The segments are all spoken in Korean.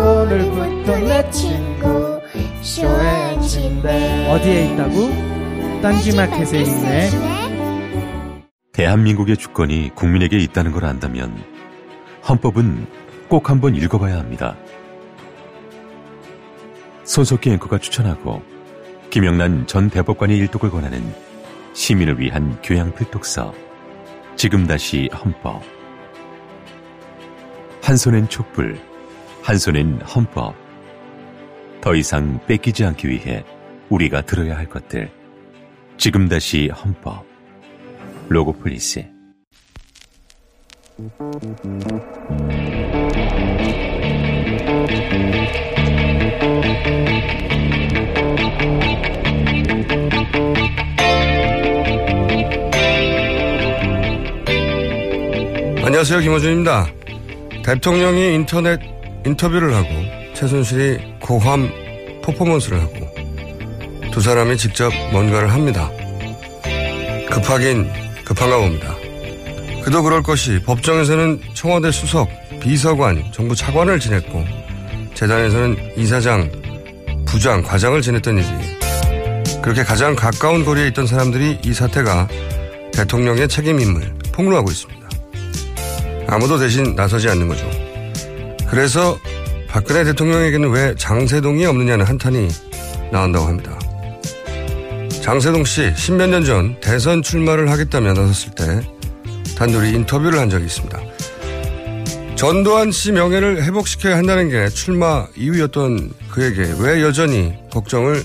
오늘부터 내 친구 침대 어디에 있다고? 딴지마켓에 있네 대한민국의 주권이 국민에게 있다는 걸 안다면 헌법은 꼭 한번 읽어봐야 합니다. 손석희 앵커가 추천하고 김영란 전 대법관의 일독을 권하는 시민을 위한 교양 필독서 지금 다시 헌법 한 손엔 촛불 한 손엔 헌법 더 이상 뺏기지 않기 위해 우리가 들어야 할 것들 지금 다시 헌법 로고폴리스 안녕하세요. 김호준입니다. 대통령이 인터넷 인터뷰를 하고 최순실이 고함 퍼포먼스를 하고 두 사람이 직접 뭔가를 합니다. 급하긴 급한가 봅니다. 그도 그럴 것이 법정에서는 청와대 수석, 비서관, 정부 차관을 지냈고 재단에서는 이사장, 부장, 과장을 지냈던 일이 그렇게 가장 가까운 거리에 있던 사람들이 이 사태가 대통령의 책임임을 폭로하고 있습니다. 아무도 대신 나서지 않는 거죠. 그래서 박근혜 대통령에게는 왜 장세동이 없느냐는 한탄이 나온다고 합니다. 장세동 씨 십몇 년 전 대선 출마를 하겠다며 나섰을 때 단둘이 인터뷰를 한 적이 있습니다. 전두환 씨 명예를 회복시켜야 한다는 게 출마 이유였던 그에게 왜 여전히 걱정을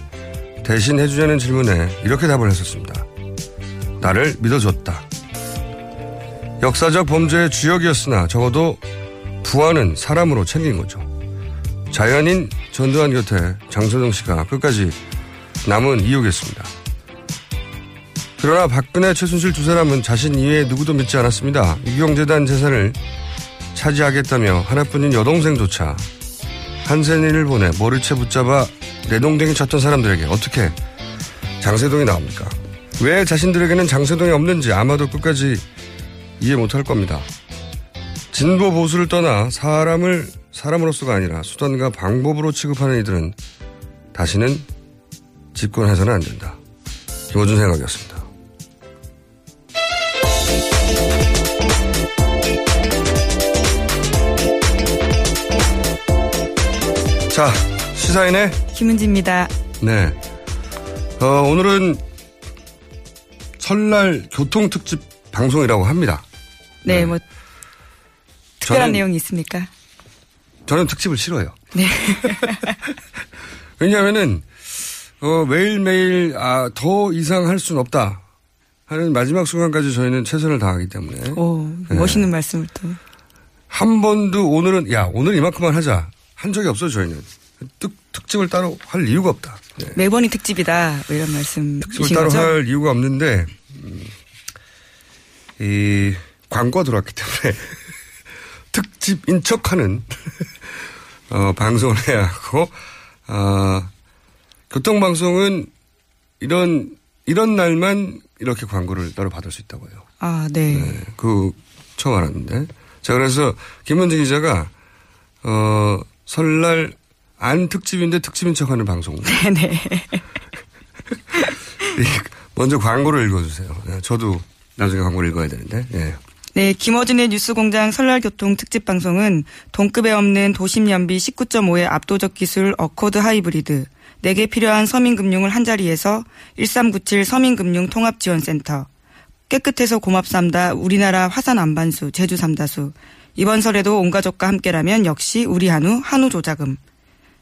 대신 해 주자는 질문에 이렇게 답을 했었습니다. 나를 믿어줬다. 역사적 범죄의 주역이었으나 적어도 부하는 사람으로 챙긴 거죠. 자연인 전두환 곁에 장소동 씨가 끝까지 남은 이유겠습니다. 그러나 박근혜, 최순실 두 사람은 자신 이외에 누구도 믿지 않았습니다. 유경재단 재산을 차지하겠다며 하나뿐인 여동생조차 한센이를 보내 머리채 붙잡아 내동댕이 쳤던 사람들에게 어떻게 장세동이 나옵니까? 왜 자신들에게는 장세동이 없는지 아마도 끝까지 이해 못할 겁니다. 진보 보수를 떠나 사람을 사람으로서가 아니라 수단과 방법으로 취급하는 이들은 다시는 집권해서는 안 된다. 김호준 생각이었습니다. 자, 시사인의 김은지입니다. 네. 어, 오늘은 설날 교통특집 방송이라고 합니다. 네, 뭐 특별한 내용이 있습니까? 저는 특집을 싫어요. 네. 왜냐하면은 어, 매일매일 아, 더 이상 할 수는 없다 하는 마지막 순간까지 저희는 최선을 다하기 때문에 오, 네. 멋있는 말씀을 또. 한 번도 오늘은 야 오늘 이만큼만 하자 한 적이 없어요 저희는 특, 특집을 따로 할 이유가 없다. 네. 매번이 특집이다. 뭐 이런 말씀이신 특집을 따로 거죠? 할 이유가 없는데 음, 이 광고가 들어왔기 때문에 특집인 척하는 어, 방송을 해야 하고 어, 교통방송은 이런 이런 날만 이렇게 광고를 따로 받을 수 있다고 해요. 아, 네. 네, 그 처음 알았는데. 자 그래서 김원진 기자가 어 설날 안 특집인데 특집인 척하는 방송. 네네. 먼저 광고를 읽어주세요. 네, 저도 나중에 광고를 읽어야 되는데. 예. 네, 김어준의 뉴스공장 설날 교통 특집 방송은 동급에 없는 도심 연비 19.5의 압도적 기술 어코드 하이브리드, 내게 필요한 서민금융을 한자리에서 1397 서민금융통합지원센터, 깨끗해서 고맙삼다 우리나라 화산 안반수 제주 삼다수, 이번 설에도 온 가족과 함께라면 역시 우리 한우 한우 조자금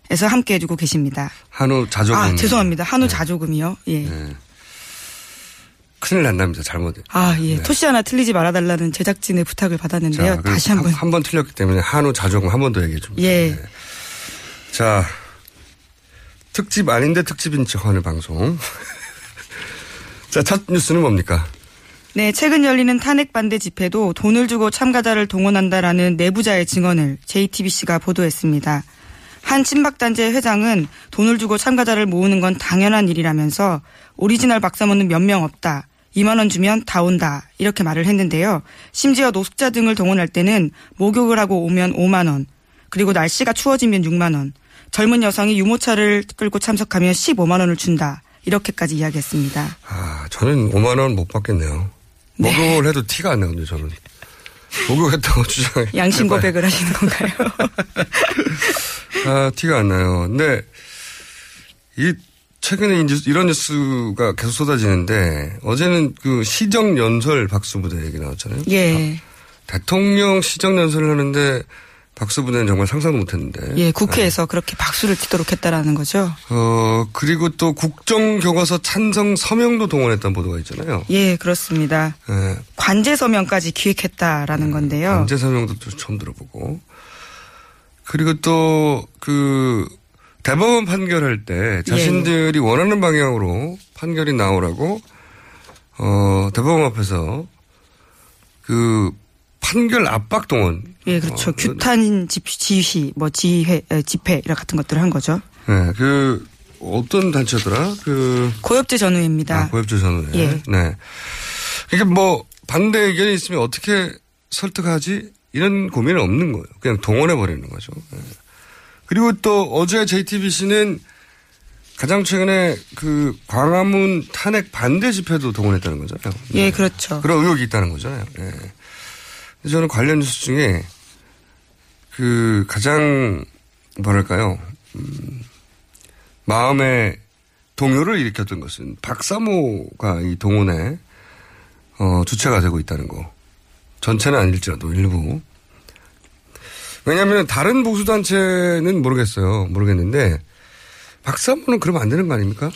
에서 함께 해주고 계십니다. 한우 자조금. 아, 죄송합니다. 한우 자조금이요. 예. 네. 큰일 난답니다. 잘못. 아, 예. 토시 하나 틀리지 말아달라는 제작진의 부탁을 받았는데요. 그럼 다시 한 번. 한 번 틀렸기 때문에 한우 자조금 한 번 더 얘기해 줍니다. 예. 네. 자, 특집 아닌데 특집인 척 하는 방송. 자, 첫 뉴스는 뭡니까? 네, 최근 열리는 탄핵 반대 집회도 돈을 주고 참가자를 동원한다라는 내부자의 증언을 JTBC가 보도했습니다. 한 친박단체 회장은 돈을 주고 참가자를 모으는 건 당연한 일이라면서 오리지널 박사모는 몇 명 없다. 2만 원 주면 다 온다. 이렇게 말을 했는데요. 심지어 노숙자 등을 동원할 때는 목욕을 하고 오면 5만 원. 그리고 날씨가 추워지면 6만 원. 젊은 여성이 유모차를 끌고 참석하면 15만 원을 준다. 이렇게까지 이야기했습니다. 아, 저는 5만 원 못 받겠네요. 목욕을 해도 티가 안 나거든요, 저는. 목욕했다고 주장해. 양심 고백을 하시는 건가요? 아, 티가 안 나요. 근데, 이, 최근에 이 뉴스, 이런 뉴스가 계속 쏟아지는데, 어제는 그 시정 연설 박수부대 얘기 나왔잖아요. 예. 대통령 시정 연설을 하는데, 박수부대는 정말 상상도 못 했는데. 예, 국회에서 그렇게 박수를 치도록 했다라는 거죠. 어, 그리고 또 국정 교과서 찬성 서명도 동원했다는 보도가 있잖아요. 예, 그렇습니다. 예, 관제 서명까지 기획했다라는 건데요. 관제 서명도 또 처음 들어보고. 그리고 또, 그, 대법원 판결할 때 자신들이 원하는 방향으로 판결이 나오라고, 어, 대법원 앞에서 그 판결 압박 동원. 예, 그렇죠. 어, 규탄 집, 지휘, 뭐 지회, 에, 집회 이런 같은 것들을 한 거죠. 네, 그, 어떤 단체더라? 그, 고엽제 전후입니다. 아, 고엽제 전후회. 예. 네. 그러니까 뭐 반대 의견이 있으면 어떻게 설득하지? 이런 고민은 없는 거예요. 그냥 동원해 버리는 거죠. 예. 그리고 또 어제 JTBC는 가장 최근에 그 광화문 탄핵 반대 집회도 동원했다는 거잖아요. 예, 그렇죠. 그런 의혹이 있다는 거잖아요. 예. 그래서 저는 관련 뉴스 중에 그 가장 뭐랄까요, 음, 마음에 동요를 일으켰던 것은 박사모가 이 동원에 어, 주체가 되고 있다는 거. 전체는 아닐지라도 일부. 왜냐하면 다른 보수 단체는 모르겠어요. 모르겠는데 박사모는 그러면 안 되는 거 아닙니까?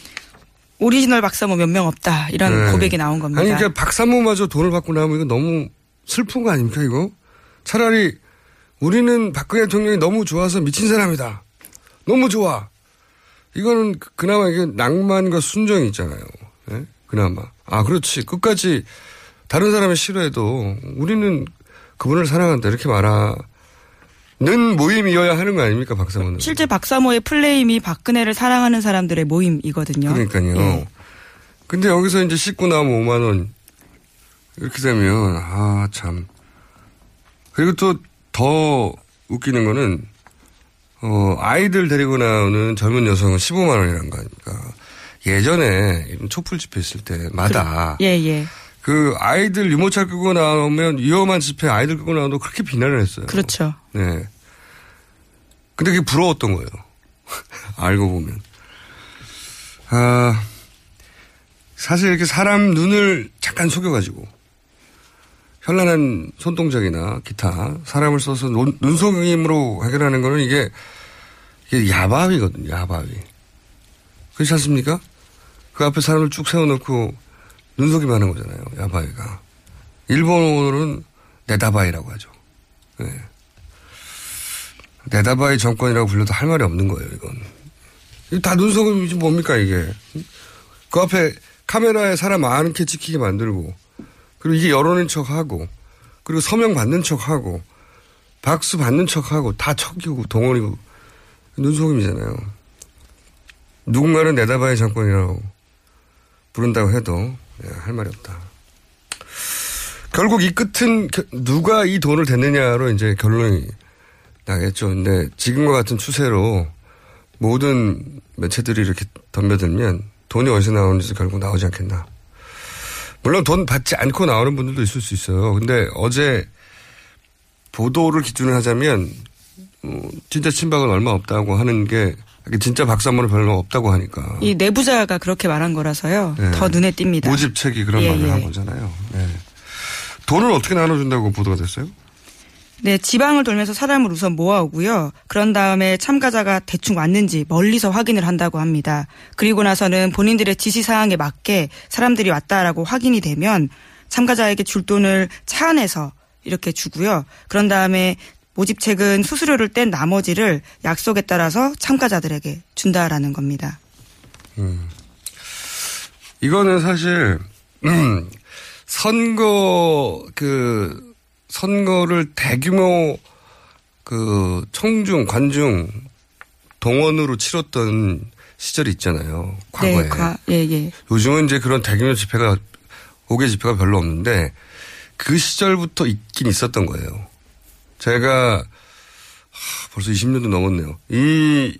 오리지널 박사모 몇 명 없다. 이런 네. 고백이 나온 겁니다. 아니, 그러니까 박사모마저 돈을 받고 나오면 이거 너무 슬픈 거 아닙니까, 이거? 차라리 우리는 박근혜 대통령이 너무 좋아서 미친 사람이다. 너무 좋아. 이거는 그- 그나마 이게 낭만과 순정이 있잖아요. 예? 그나마. 아, 그렇지. 끝까지 다른 사람이 싫어해도 우리는 그분을 사랑한다. 이렇게 말하 는 모임이어야 하는 거 아닙니까, 박사모는? 실제 박사모의 플레임이 박근혜를 사랑하는 사람들의 모임이거든요. 그러니까요. 예. 근데 여기서 이제 씻고 나오면 5만 원 이렇게 되면 아 참. 그리고 또 더 웃기는 거는 어 아이들 데리고 나오는 젊은 여성은 15만 원이라는 거 아닙니까? 예전에 촛불 집회 있을 때마다 예, 예. 그 아이들 유모차 끌고 나오면 위험한 집회 아이들 끌고 나오도 그렇게 비난을 했어요. 그렇죠. 네. 근데 그게 부러웠던 거예요. 알고 보면. 아, 사실 이렇게 사람 눈을 잠깐 속여가지고, 현란한 손동작이나 기타, 사람을 써서 눈, 눈속임으로 해결하는 거는 이게, 이게 야바위거든요, 야바위. 그렇지 않습니까? 그 앞에 사람을 쭉 세워놓고 눈속임 하는 거잖아요, 야바위가. 일본어로는 네다바이라고 하죠. 네. 네다바이 정권이라고 불러도 할 말이 없는 거예요, 이건. 다 눈속임이지 뭡니까, 이게. 그 앞에 카메라에 사람 많게 찍히게 만들고, 그리고 이게 여론인 척 하고, 그리고 서명 받는 척 하고, 박수 받는 척 하고, 다 척이고, 동원이고, 눈속임이잖아요. 누군가는 네다바이 정권이라고 부른다고 해도, 예, 할 말이 없다. 결국 이 끝은 겨- 누가 이 돈을 댔느냐로 이제 결론이 나겠죠. 근데 지금과 같은 추세로 모든 매체들이 이렇게 덤벼들면 돈이 어디서 나오는지 결국 나오지 않겠나. 물론 돈 받지 않고 나오는 분들도 있을 수 있어요. 근데 어제 보도를 기준으로 하자면 어, 진짜 친박은 얼마 없다고 하는 게 진짜 박사모는 별로 없다고 하니까 이 내부자가 그렇게 말한 거라서요. 네. 더 눈에 띕니다. 모집책이 그런 예, 말을 예. 한 거잖아요. 네. 돈을 어떻게 나눠준다고 보도가 됐어요? 네, 지방을 돌면서 사람을 우선 모아오고요. 그런 다음에 참가자가 대충 왔는지 멀리서 확인을 한다고 합니다. 그리고 나서는 본인들의 지시 사항에 맞게 사람들이 왔다라고 확인이 되면 참가자에게 줄 돈을 차 안에서 이렇게 주고요. 그런 다음에 모집책은 수수료를 뗀 나머지를 약속에 따라서 참가자들에게 준다라는 겁니다. 이거는 사실 음, 선거 그 선거를 대규모 그 청중 관중 동원으로 치렀던 시절이 있잖아요. 과거에. 네, 과, 예, 예. 요즘은 이제 그런 대규모 집회가 5개 집회가 별로 없는데 그 시절부터 있긴 있었던 거예요. 제가 하, 벌써 20년도 넘었네요. 이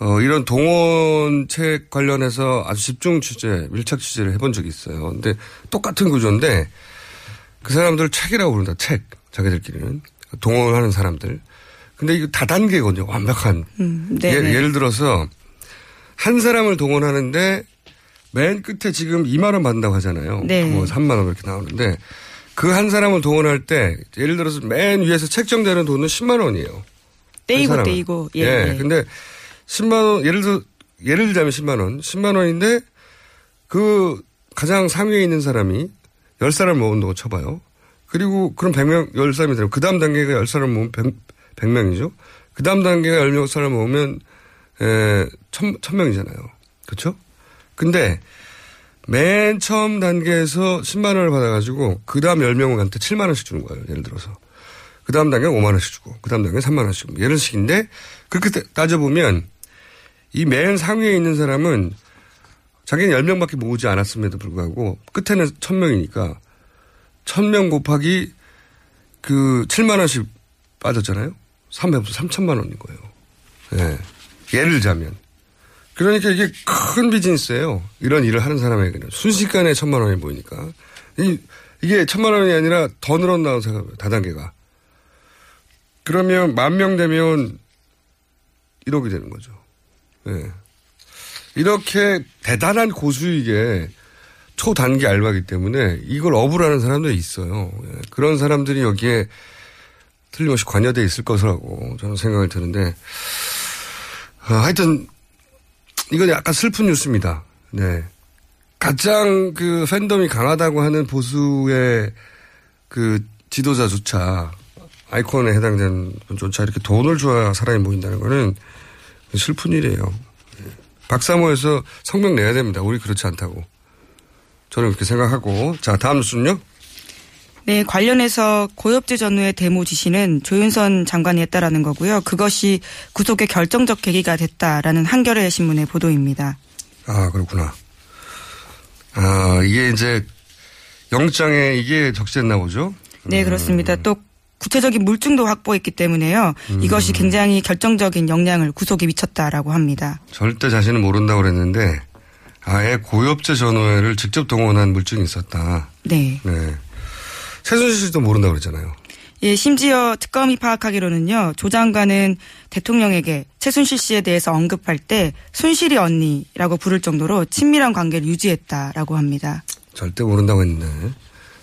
어, 이런 동원책 관련해서 아주 집중 취재, 밀착 취재를 해본 적이 있어요. 근데 똑같은 구조인데 그 사람들 책이라고 부른다. 책. 자기들끼리는. 동원하는 사람들. 근데 이거 다단계거든요. 완벽한. 음, 네. 예, 네. 예를 들어서 한 사람을 동원하는데 맨 끝에 지금 2만 원 받는다고 하잖아요. 네. 뭐 3만 원 이렇게 나오는데 그 한 사람을 동원할 때 예를 들어서 맨 위에서 책정되는 돈은 10만 원이에요. 떼이고. 떼이고. 예, 예. 예. 근데 10만 원 예를 들어 예를 들자면 10만 원. 10만 원인데 그 가장 상위에 있는 사람이 10사람 모은다고 쳐봐요. 그리고 그럼 100명 10사람이 되면 그 다음 단계가 10사람 모으면 100, 100명이죠. 그 다음 단계가 10사람 모으면 에, 1000, 1000명이잖아요. 그렇죠? 근데 맨 처음 단계에서 10만 원을 받아가지고 그 다음 10명한테 7만 원씩 주는 거예요. 예를 들어서. 그 다음 단계 5만 원씩 주고 그 다음 단계 3만 원씩 주고 이런 식인데 그렇게 따- 따져보면 이 맨 상위에 있는 사람은 자기는 10명밖에 모으지 않았음에도 불구하고 끝에는 1000명이니까 1000명 곱하기 그 7만 원씩 빠졌잖아요. 300, 3천만 원인 거예요. 예. 예를 들자면. 그러니까 이게 큰 비즈니스예요. 이런 일을 하는 사람에게는. 순식간에 천만 원이 보이니까. 이, 이게 천만 원이 아니라 더 늘어나고 생각해요. 다단계가. 그러면 만 명 되면 1억이 되는 거죠. 예. 이렇게 대단한 고수익의 초단기 알바기 때문에 이걸 업으라는 사람들이 있어요. 예. 그런 사람들이 여기에 틀림없이 관여돼 있을 것이라고 저는 생각을 드는데 어, 하여튼 이건 약간 슬픈 뉴스입니다. 네. 가장 그 팬덤이 강하다고 하는 보수의 그 지도자조차 아이콘에 해당되는 분조차 이렇게 돈을 줘야 사람이 모인다는 거는 슬픈 일이에요. 예. 박사모에서 성명 내야 됩니다. 우리 그렇지 않다고. 저는 그렇게 생각하고. 자, 다음 뉴스는요? 네, 관련해서 고엽제 전후의 데모 지시는 조윤선 장관이 했다라는 거고요. 그것이 구속의 결정적 계기가 됐다라는 한겨레 신문의 보도입니다. 아, 그렇구나. 아, 이게 이제 영장에 이게 적시됐나 보죠? 네, 그렇습니다. 또 구체적인 물증도 확보했기 때문에요. 음. 이것이 굉장히 결정적인 영향을 구속에 미쳤다라고 합니다. 절대 자신은 모른다고 그랬는데 아예 고엽제 전후회를 직접 동원한 물증이 있었다. 네. 네. 최순실 씨도 모른다고 그랬잖아요. 예, 심지어 특검이 파악하기로는요, 조 장관은 대통령에게 최순실 씨에 대해서 언급할 때 순실이 언니라고 부를 정도로 친밀한 관계를 유지했다라고 합니다. 절대 모른다고 했는데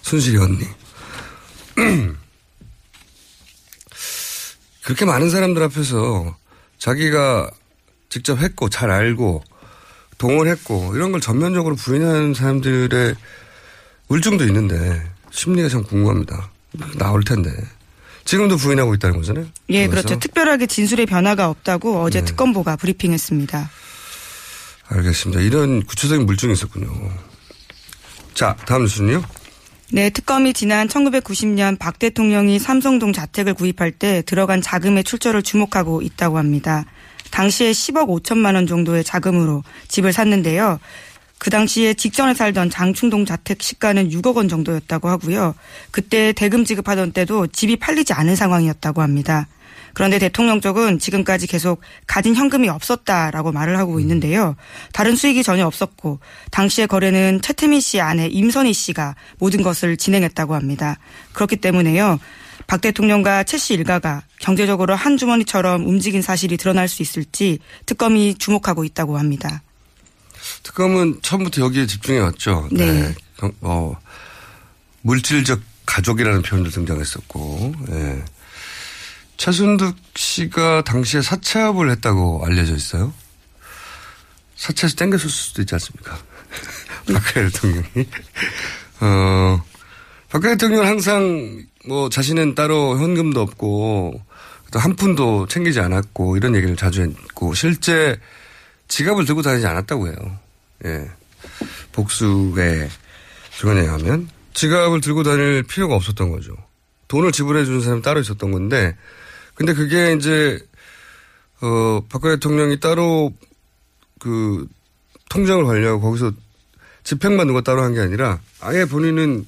순실이 언니. 그렇게 많은 사람들 앞에서 자기가 직접 했고 잘 알고 동원했고 이런 걸 전면적으로 부인하는 사람들의 물증도 있는데 심리가 참 궁금합니다. 나올 텐데. 지금도 부인하고 있다는 거잖아요. 예, 그래서? 그렇죠. 특별하게 진술의 변화가 없다고 어제 네. 특검보가 브리핑했습니다. 알겠습니다. 이런 구체적인 물증이 있었군요. 자, 다음 뉴스는요? 네, 특검이 지난 1990년 박 대통령이 삼성동 자택을 구입할 때 들어간 자금의 출처를 주목하고 있다고 합니다. 당시에 10억 5천만 원 정도의 자금으로 집을 샀는데요. 그 당시에 직전에 살던 장충동 자택 시가는 6억 원 정도였다고 하고요. 그때 대금 지급하던 때도 집이 팔리지 않은 상황이었다고 합니다. 그런데 대통령 쪽은 지금까지 계속 가진 현금이 없었다라고 말을 하고 있는데요. 다른 수익이 전혀 없었고 당시의 거래는 최태민 씨 아내 임선희 씨가 모든 것을 진행했다고 합니다. 그렇기 때문에요. 박 대통령과 최 씨 일가가 경제적으로 한 주머니처럼 움직인 사실이 드러날 수 있을지 특검이 주목하고 있다고 합니다. 특검은 처음부터 여기에 집중해 왔죠. 네. 경- 어, 물질적 가족이라는 표현도 등장했었고, 예. 최순득 씨가 당시에 사채업을 했다고 알려져 있어요. 사채에서 땡겼을 수도 있지 않습니까? 박근혜 대통령이. 어, 박근혜 대통령은 항상 뭐 자신은 따로 현금도 없고, 또 한 푼도 챙기지 않았고, 이런 얘기를 자주 했고, 실제 지갑을 들고 다니지 않았다고 해요. 예. 복수의 증언에 의하면 지갑을 들고 다닐 필요가 없었던 거죠. 돈을 지불해 주는 사람이 따로 있었던 건데, 근데 그게 이제, 어, 박근혜 대통령이 따로 그 통장을 관리하고 거기서 집행만 누가 따로 한 게 아니라 아예 본인은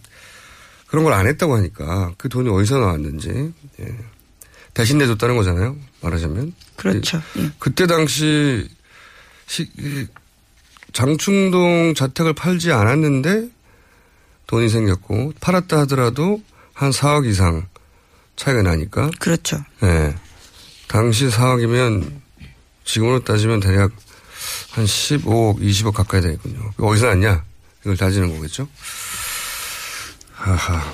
그런 걸 안 했다고 하니까 그 돈이 어디서 나왔는지, 예. 대신 내줬다는 거잖아요. 말하자면. 그렇죠. 예. 그때 당시 시, 이 장충동 자택을 팔지 않았는데 돈이 생겼고 팔았다 하더라도 한 4억 이상 차이가 나니까. 그렇죠. 예. 당시 4억이면 지금으로 따지면 대략 한 15억, 20억 가까이 되겠군요. 어디서 났냐? 이걸 따지는 거겠죠? 하하.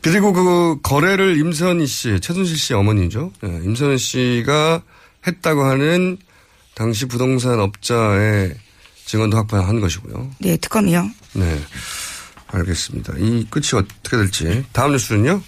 그리고 그 거래를 임선희 씨, 최순실 씨 어머니죠. 예, 임선희 씨가 했다고 하는 당시 부동산 업자의 증언도 확보한 것이고요. 네, 특검이요. 네. 알겠습니다. 이 끝이 어떻게 될지. 다음 뉴스는요?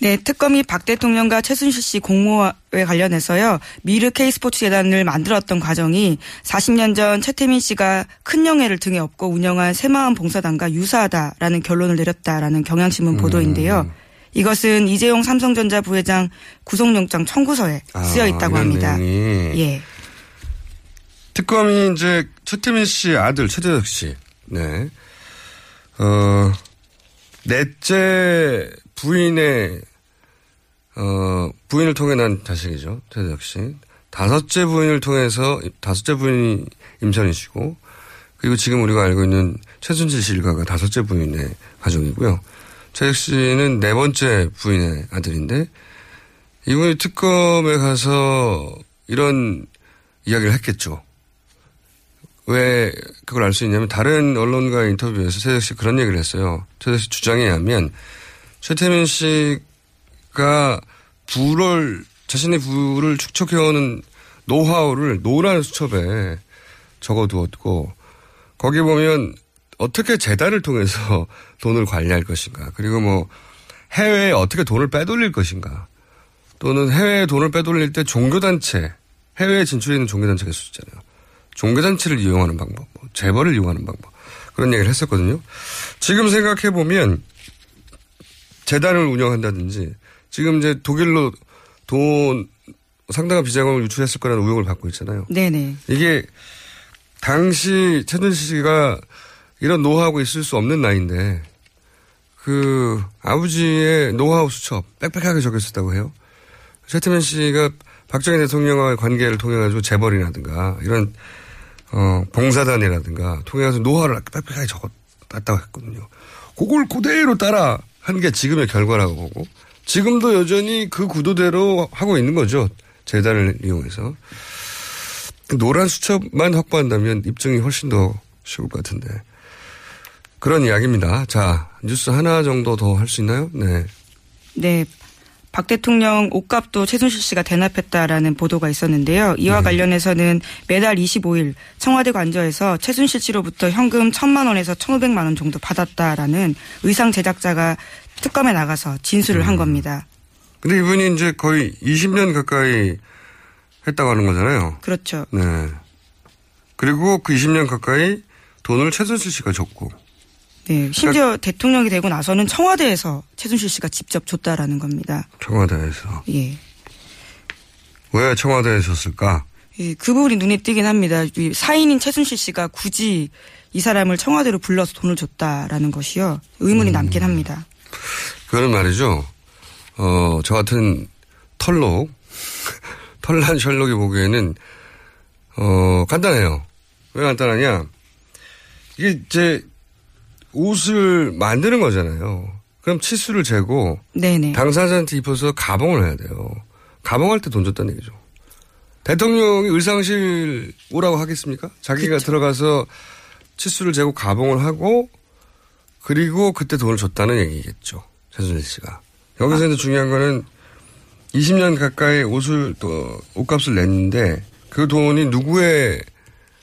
네, 특검이 박 대통령과 최순실 씨 공모에 관련해서요. 미르 K스포츠 재단을 만들었던 과정이 40년 전 최태민 씨가 큰 영예를 등에 업고 운영한 새마음 봉사단과 유사하다라는 결론을 내렸다라는 경향신문 보도인데요. 이것은 이재용 삼성전자 부회장 구속영장 청구서에 아, 쓰여 있다고 이런 합니다. 내용이. 예. 특검이 이제 최태민 씨 아들 최재석 씨, 네, 어 넷째 부인의 어 부인을 통해 난 자식이죠 최재석 씨. 다섯째 부인을 통해서 다섯째 부인이 임선희 씨고 그리고 지금 우리가 알고 있는 최순실 씨 일가가 다섯째 부인의 가족이고요. 최재석 씨는 네 번째 부인의 아들인데 이분이 특검에 가서 이런 이야기를 했겠죠. 왜 그걸 알 수 있냐면 다른 언론과의 인터뷰에서 최재석 씨 그런 얘기를 했어요. 최재석 씨 주장에 의하면 최태민 씨 가 부를 자신의 부를 축적해오는 노하우를 노란 수첩에 적어두었고 거기 보면 어떻게 재단을 통해서 돈을 관리할 것인가 그리고 뭐 해외에 어떻게 돈을 빼돌릴 것인가 또는 해외에 돈을 빼돌릴 때 종교단체 해외에 진출해 있는 종교단체가 있었잖아요. 종교단체를 이용하는 방법, 뭐 재벌을 이용하는 방법 그런 얘기를 했었거든요. 지금 생각해 보면 재단을 운영한다든지 지금 이제 독일로 돈 상당한 비자금을 유출했을 거라는 의혹을 받고 있잖아요. 네네. 이게 당시 최준실 씨가 이런 노하우가 있을 수 없는 나이인데 그 아버지의 노하우 수첩 빽빽하게 적혀 있었다고 해요. 최태민 씨가 박정희 대통령과의 관계를 통해 가지고 재벌이라든가 이런 어 봉사단이라든가 통해 가서 노하우를 빽빽하게 적었다고 했거든요. 그걸 그대로 따라 한 게 지금의 결과라고 보고 지금도 여전히 그 구도대로 하고 있는 거죠. 재단을 이용해서. 그 노란 수첩만 확보한다면 입증이 훨씬 더 쉬울 것 같은데. 그런 이야기입니다. 자, 뉴스 하나 정도 더 할 수 있나요? 네. 네. 박 대통령 옷값도 최순실 씨가 대납했다라는 보도가 있었는데요. 이와 관련해서는 매달 25일 청와대 관저에서 최순실 씨로부터 현금 1천만 원에서 1,500만 원 정도 받았다라는 의상 제작자가 특검에 나가서 진술을 한 겁니다. 근데 이분이 이제 거의 20년 가까이 했다고 하는 거잖아요. 그렇죠. 네. 그리고 그 20년 가까이 돈을 최순실 씨가 줬고. 네. 심지어 대통령이 되고 나서는 청와대에서 최순실 씨가 직접 줬다라는 겁니다. 청와대에서. 예. 왜 청와대에 줬을까? 예, 그 부분이 눈에 띄긴 합니다. 이 사인인 최순실 씨가 굳이 이 사람을 청와대로 불러서 돈을 줬다라는 것이요. 의문이 남긴 합니다. 그거는 말이죠. 어, 저 같은 털록, 털난 셜록이 보기에는, 어, 간단해요. 왜 간단하냐. 이게 제 옷을 만드는 거잖아요. 그럼 치수를 재고 네네. 당사자한테 입혀서 가봉을 해야 돼요. 가봉할 때 돈 줬다는 얘기죠. 대통령이 의상실 오라고 하겠습니까? 자기가 그쵸. 들어가서 치수를 재고 가봉을 하고 그리고 그때 돈을 줬다는 얘기겠죠. 최순실 씨가. 여기서 이제 중요한 거는 20년 가까이 옷을 또 옷값을 냈는데 그 돈이 누구의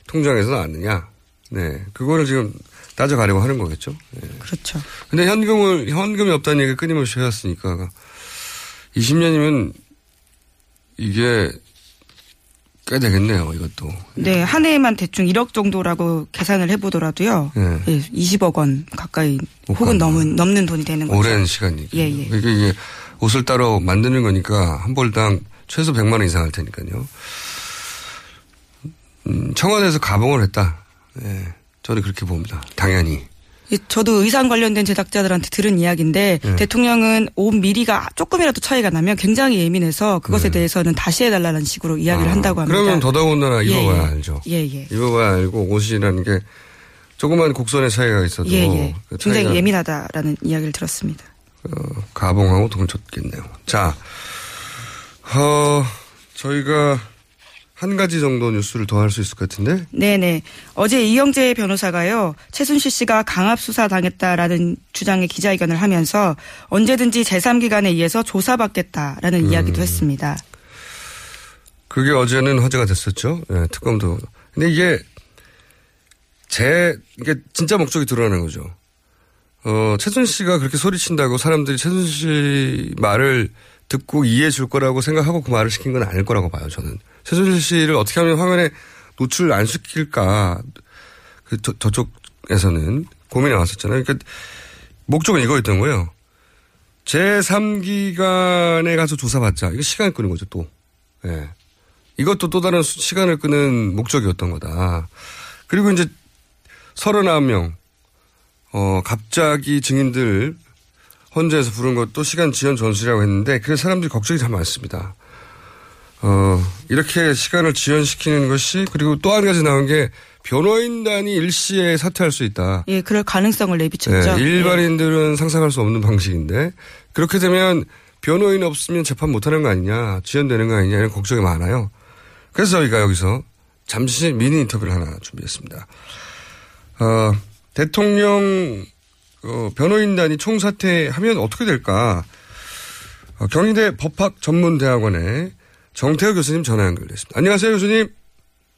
통장에서 나왔느냐. 네. 그거를 지금 따져가려고 하는 거겠죠. 네. 그렇죠. 근데 현금을, 현금이 없다는 얘기가 끊임없이 해왔으니까 20년이면 이게 꽤 되겠네요, 이것도. 네, 한 해에만 대충 1억 정도라고 계산을 해보더라도요. 네. 예, 20억 원 가까이 못 혹은. 넘은, 넘는 돈이 되는 거죠. 오랜 시간이니까. 예, 예. 그러니까 이게 옷을 따로 만드는 거니까 한 벌당 최소 100만 원 이상 할 테니까요. 음, 청와대에서 가봉을 했다. 예. 저는 그렇게 봅니다. 당연히. 예, 저도 의상 관련된 제작자들한테 들은 이야기인데 네. 대통령은 옷 미리가 조금이라도 차이가 나면 굉장히 예민해서 그것에 대해서는 다시 해달라는 식으로 이야기를 네. 아, 한다고 합니다. 그러면 더더군다나 예, 입어봐야 예. 알죠. 예, 예. 입어봐야 알고 옷이라는 게 조그만 곡선의 차이가 있어도 예, 예. 그 굉장히 차이가 예민하다라는 이야기를 들었습니다. 어, 가봉하고 돈을 줬겠네요. 자, 어, 저희가 한 가지 정도 뉴스를 더 할 수 있을 것 같은데. 네네. 어제 이영재 변호사가요, 최순실 씨가 강압 수사 당했다라는 주장의 기자회견을 하면서 언제든지 제3기관에 의해서 조사받겠다라는 음. 이야기도 했습니다. 그게 어제는 화제가 됐었죠. 예, 특검도. 근데 이게 제 이게 진짜 목적이 드러나는 거죠. 어, 최순실 씨가 그렇게 소리친다고 사람들이 최순실 씨 말을 듣고 이해해 줄 거라고 생각하고 그 말을 시킨 건 아닐 거라고 봐요, 저는. 최순실 씨를 어떻게 하면 화면에 노출 안 시킬까. 그, 저, 저쪽에서는 고민이 나왔었잖아요. 그러니까 목적은 이거였던 거예요. 제3기관에 가서 조사받자. 이거 시간을 끄는 거죠, 또. 예. 이것도 또 다른 수- 시간을 끄는 목적이었던 거다. 그리고 이제 39명, 어, 갑자기 증인들 헌재에서 부른 것도 시간 지연 전술이라고 했는데, 그래서 사람들이 걱정이 참 많습니다. 어, 이렇게 시간을 지연시키는 것이, 그리고 또 한 가지 나온 게, 변호인단이 일시에 사퇴할 수 있다. 예, 그럴 가능성을 내비쳤죠. 네, 일반인들은 상상할 수 없는 방식인데 그렇게 되면 변호인 없으면 재판 못하는 거 아니냐 지연되는 거 아니냐 이런 걱정이 많아요. 그래서 저희가 여기서 잠시 미니 인터뷰를 하나 준비했습니다. 어, 대통령 어, 변호인단이 총사퇴하면 어떻게 될까? 어, 경희대 법학 전문대학원의 정태호 교수님 전화 연결됐습니다. 안녕하세요 교수님.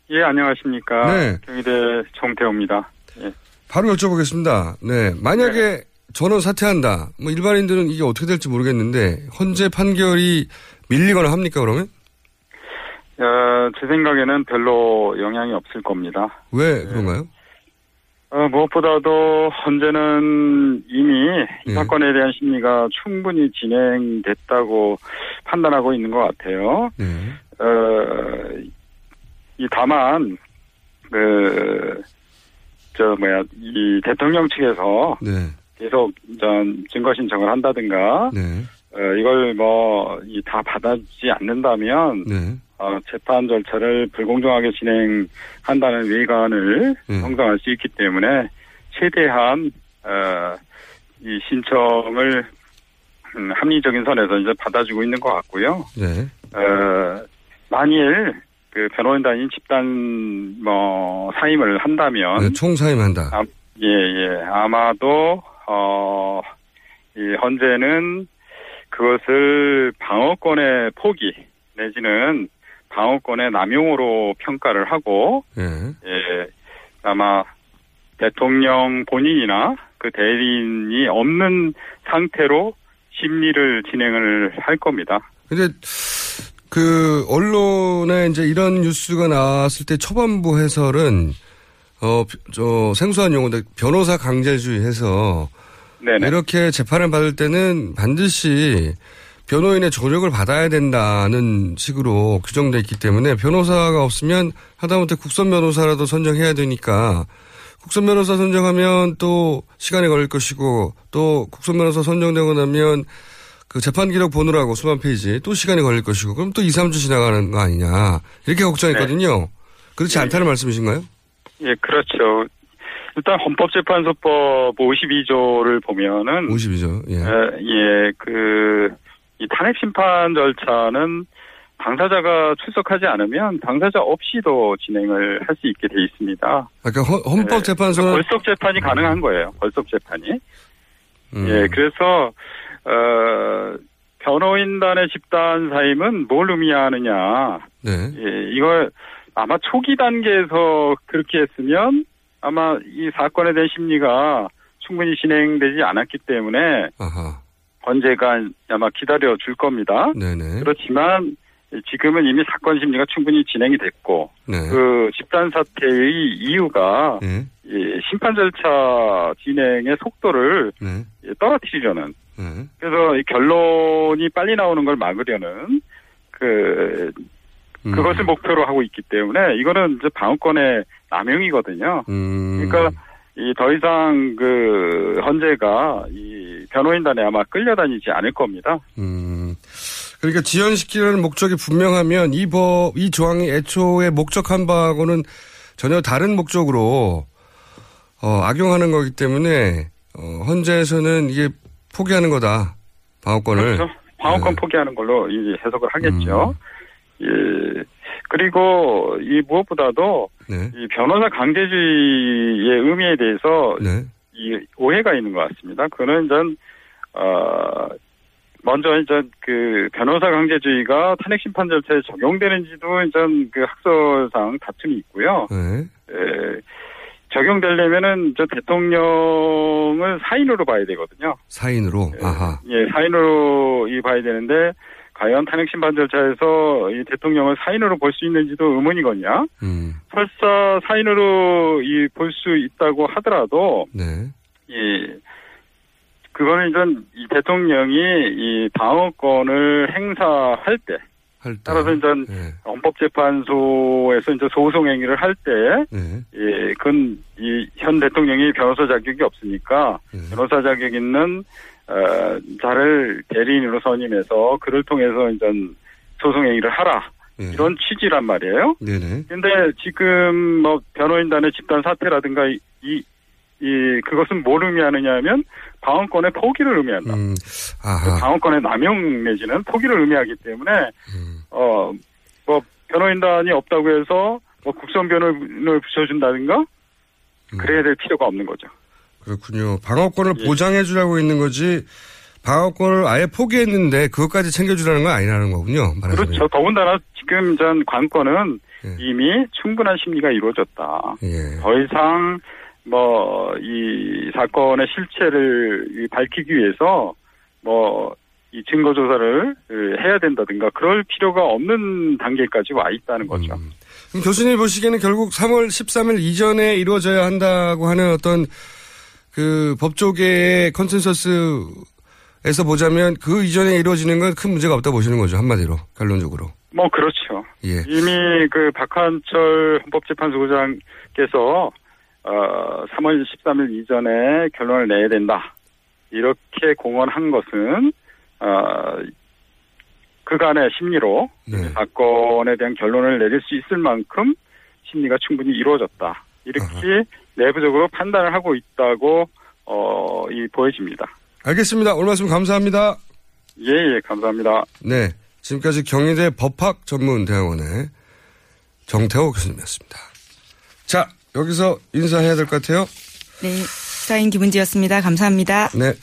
예, 안녕하십니까. 네. 경희대 정태호입니다. 예. 바로 여쭤보겠습니다. 네. 만약에 전원 사퇴한다. 뭐 일반인들은 이게 어떻게 될지 모르겠는데 헌재 판결이 밀리거나 합니까 그러면? 어, 제 생각에는 별로 영향이 없을 겁니다. 왜 그런가요? 어, 무엇보다도 헌재는 이미 이 예. 사건에 대한 심리가 충분히 진행됐다고 판단하고 있는 것 같아요. 네. 어, 이 다만 그, 저 뭐야 이 대통령 측에서 네. 계속 전 증거 신청을 한다든가 네. 어, 이걸 뭐 이 다 받아주지 않는다면 네. 어, 재판 절차를 불공정하게 진행한다는 외관을 음. 형성할 수 있기 때문에 최대한 어, 이 신청을 음, 합리적인 선에서 이제 받아주고 있는 것 같고요. 네. 어, 만일 그 변호인단이 집단 뭐 사임을 한다면 네, 총 사임한다. 아, 예, 예. 아마도, 어, 이 헌재는 그것을 방어권의 포기, 내지는 방어권의 남용으로 평가를 하고, 예. 예, 아마 대통령 본인이나 그 대리인이 없는 상태로 심리를 진행을 할 겁니다. 근데 그 언론에 이제 이런 뉴스가 나왔을 때 초반부 해설은 어 저 생소한 용어인데 변호사 강제주의 해서 네네. 이렇게 재판을 받을 때는 반드시 변호인의 조력을 받아야 된다는 식으로 규정돼 있기 때문에 변호사가 없으면 하다못해 국선 변호사라도 선정해야 되니까 국선 변호사 선정하면 또 시간이 걸릴 것이고 또 국선 변호사 선정되고 나면 그 재판 기록 보느라고 수만 페이지 또 시간이 걸릴 것이고 그럼 또 2, 3주 지나가는 거 아니냐 이렇게 걱정했거든요. 그렇지 않다는 말씀이신가요? 예, 그렇죠. 일단 헌법재판소법 52조를 보면은 52조. 예. 에, 예, 그, 이 탄핵 심판 절차는 당사자가 출석하지 않으면 당사자 없이도 진행을 할 수 있게 돼 있습니다. 아까 헌- 헌법재판소는 벌속 재판이 가능한 거예요. 벌속 재판이. 음, 예, 그래서 어, 변호인단의 집단 사임은 뭘 의미하느냐? 네. 예, 이걸 아마 초기 단계에서 그렇게 했으면 아마 이 사건에 대한 심리가 충분히 진행되지 않았기 때문에 아하. 언제가 아마 기다려 줄 겁니다. 네네. 그렇지만 지금은 이미 사건 심리가 충분히 진행이 됐고 네. 그 집단 사태의 이유가 예. 이 심판 절차 진행의 속도를 네. 예, 떨어뜨리려는 네. 그래서 이 결론이 빨리 나오는 걸 막으려는 그 음. 그것을 목표로 하고 있기 때문에 이거는 이제 방어권의 남용이거든요. 음. 그러니까 이 더 이상 그 헌재가 이 변호인단에 아마 끌려다니지 않을 겁니다. 음. 그러니까 지연시키려는 목적이 분명하면 이 법, 이 조항이 애초에 목적한 바하고는 전혀 다른 목적으로 어, 악용하는 거기 때문에 어, 헌재에서는 이게 포기하는 거다. 방어권을. 그렇죠. 방어권 네. 포기하는 걸로 이 해석을 하겠죠. 음. 예. 그리고 이 무엇보다도 네. 이 변호사 강제주의의 의미에 대해서 네. 이 오해가 있는 것 같습니다. 그는 전, 어, 먼저 이제 그 변호사 강제주의가 탄핵 심판 절차에 적용되는지도 이제 그 학설상 다툼이 있고요. 네. 에, 적용되려면은 저 대통령을 사인으로 봐야 되거든요. 사인으로. 아하. 예, 사인으로 이 봐야 되는데 과연 탄핵 심판 절차에서 이 대통령을 사인으로 볼 수 있는지도 의문이거든요. 음. 설사 사인으로 이 볼 수 있다고 하더라도 네. 이 그거는 이제 이 대통령이 이 방어권을 행사할 할 때. 따라서 이제 네. 헌법재판소에서 이제 소송 행위를 할 때 네. 예, 그건 이 현 대통령이 변호사 자격이 없으니까 네. 변호사 자격 있는 어, 자를 대리인으로 선임해서 그를 통해서 이제 소송 행위를 하라 네. 이런 취지란 말이에요. 네네. 근데 지금 뭐 변호인단의 집단 사태라든가 이, 이, 이 그것은 뭘 의미하느냐면 방어권의 포기를 의미한다. 음. 아하. 방어권의 남용 내지는 포기를 의미하기 때문에 음. 어뭐 변호인단이 없다고 해서 뭐 국선 변호인을 붙여준다든가 음. 그래야 될 필요가 없는 거죠. 그렇군요. 방어권을 예. 보장해 주라고 있는 거지 방어권을 아예 포기했는데 그것까지 챙겨주라는 건 아니라는 거군요. 말하자면. 그렇죠. 더군다나 지금 전 관건은 예. 이미 충분한 심리가 이루어졌다. 예. 더 이상 뭐 이 사건의 실체를 이 밝히기 위해서 뭐 이 증거 조사를 해야 된다든가 그럴 필요가 없는 단계까지 와 있다는 거죠. 음. 그럼 교수님 보시기에는 결국 3월 13일 이전에 이루어져야 한다고 하는 어떤 그 법조계의 컨센서스에서 보자면 그 이전에 이루어지는 건 큰 문제가 없다 보시는 거죠. 한마디로. 결론적으로. 뭐 그렇죠. 예. 이미 그 박한철 헌법재판소장께서 어 3월 13일 이전에 결론을 내야 된다. 이렇게 공언한 것은 어 그간의 심리로 네. 사건에 대한 결론을 내릴 수 있을 만큼 심리가 충분히 이루어졌다. 이렇게 내부적으로 판단을 하고 있다고 어, 이 보여집니다. 알겠습니다. 오늘 말씀 감사합니다. 예, 예, 감사합니다. 네. 지금까지 경희대 법학 전문 대학원의 정태호 교수님이었습니다. 자, 여기서 인사해야 될 것 같아요. 네. 사인 김은지였습니다. 감사합니다. 네.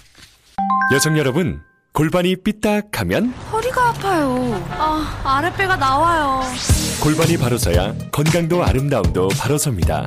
여성 여러분, 골반이 삐딱하면 허리가 아파요. 아, 아랫배가 나와요. 골반이 바로 서야 건강도 아름다움도 바로 섭니다.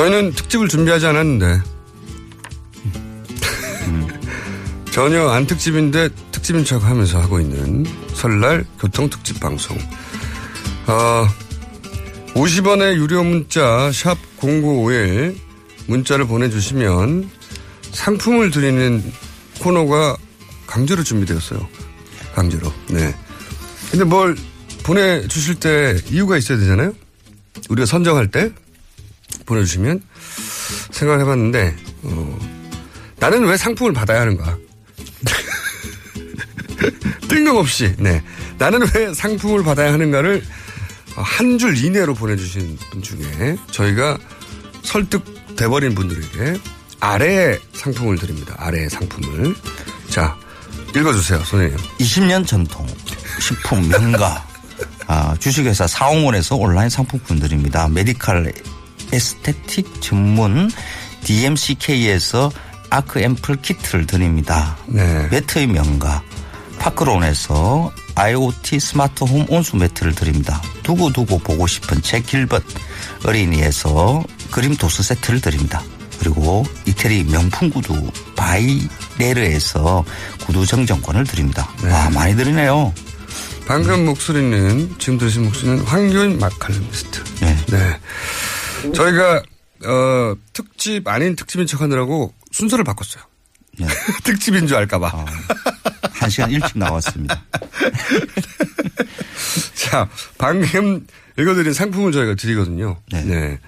저희는 특집을 준비하지 않았는데 전혀 안 특집인데 특집인 척 하면서 하고 있는 설날 교통특집 방송. 어, 50원의 유료 문자 샵 0951 문자를 보내주시면 상품을 드리는 코너가 강제로 준비되었어요. 강제로. 네. 근데 뭘 보내주실 때 이유가 있어야 되잖아요? 우리가 선정할 때 보내주시면 생각을 해봤는데, 어, 나는 왜 상품을 받아야 하는가? 뜬금없이, 네. 나는 왜 상품을 받아야 하는가를 한 줄 이내로 보내주신 분 중에 저희가 설득돼버린 분들에게 아래의 상품을 드립니다. 아래의 상품을. 자, 읽어주세요, 선생님. 20년 전통 식품 명가 아, 주식회사 사홍원에서 온라인 상품권 드립니다. 메디칼 에스테틱 전문 DMCK에서 아크 앰플 키트를 드립니다. 네. 매트의 명가 파크론에서 IoT 스마트홈 온수 매트를 드립니다. 두고두고 보고 싶은 책 길벗 어린이에서 그림 도수 세트를 드립니다. 그리고 이태리 명품 구두 바이레르에서 구두 정정권을 드립니다. 와 많이 드리네요. 방금 목소리는 지금 들으신 목소리는 황교인 마칼미스트. 네. 네. 저희가 어, 특집 아닌 특집인 척하느라고 순서를 바꿨어요. 네. 특집인 줄 알까봐. 한 시간 일찍 나왔습니다. 자, 방금 읽어드린 상품을 저희가 드리거든요. 네.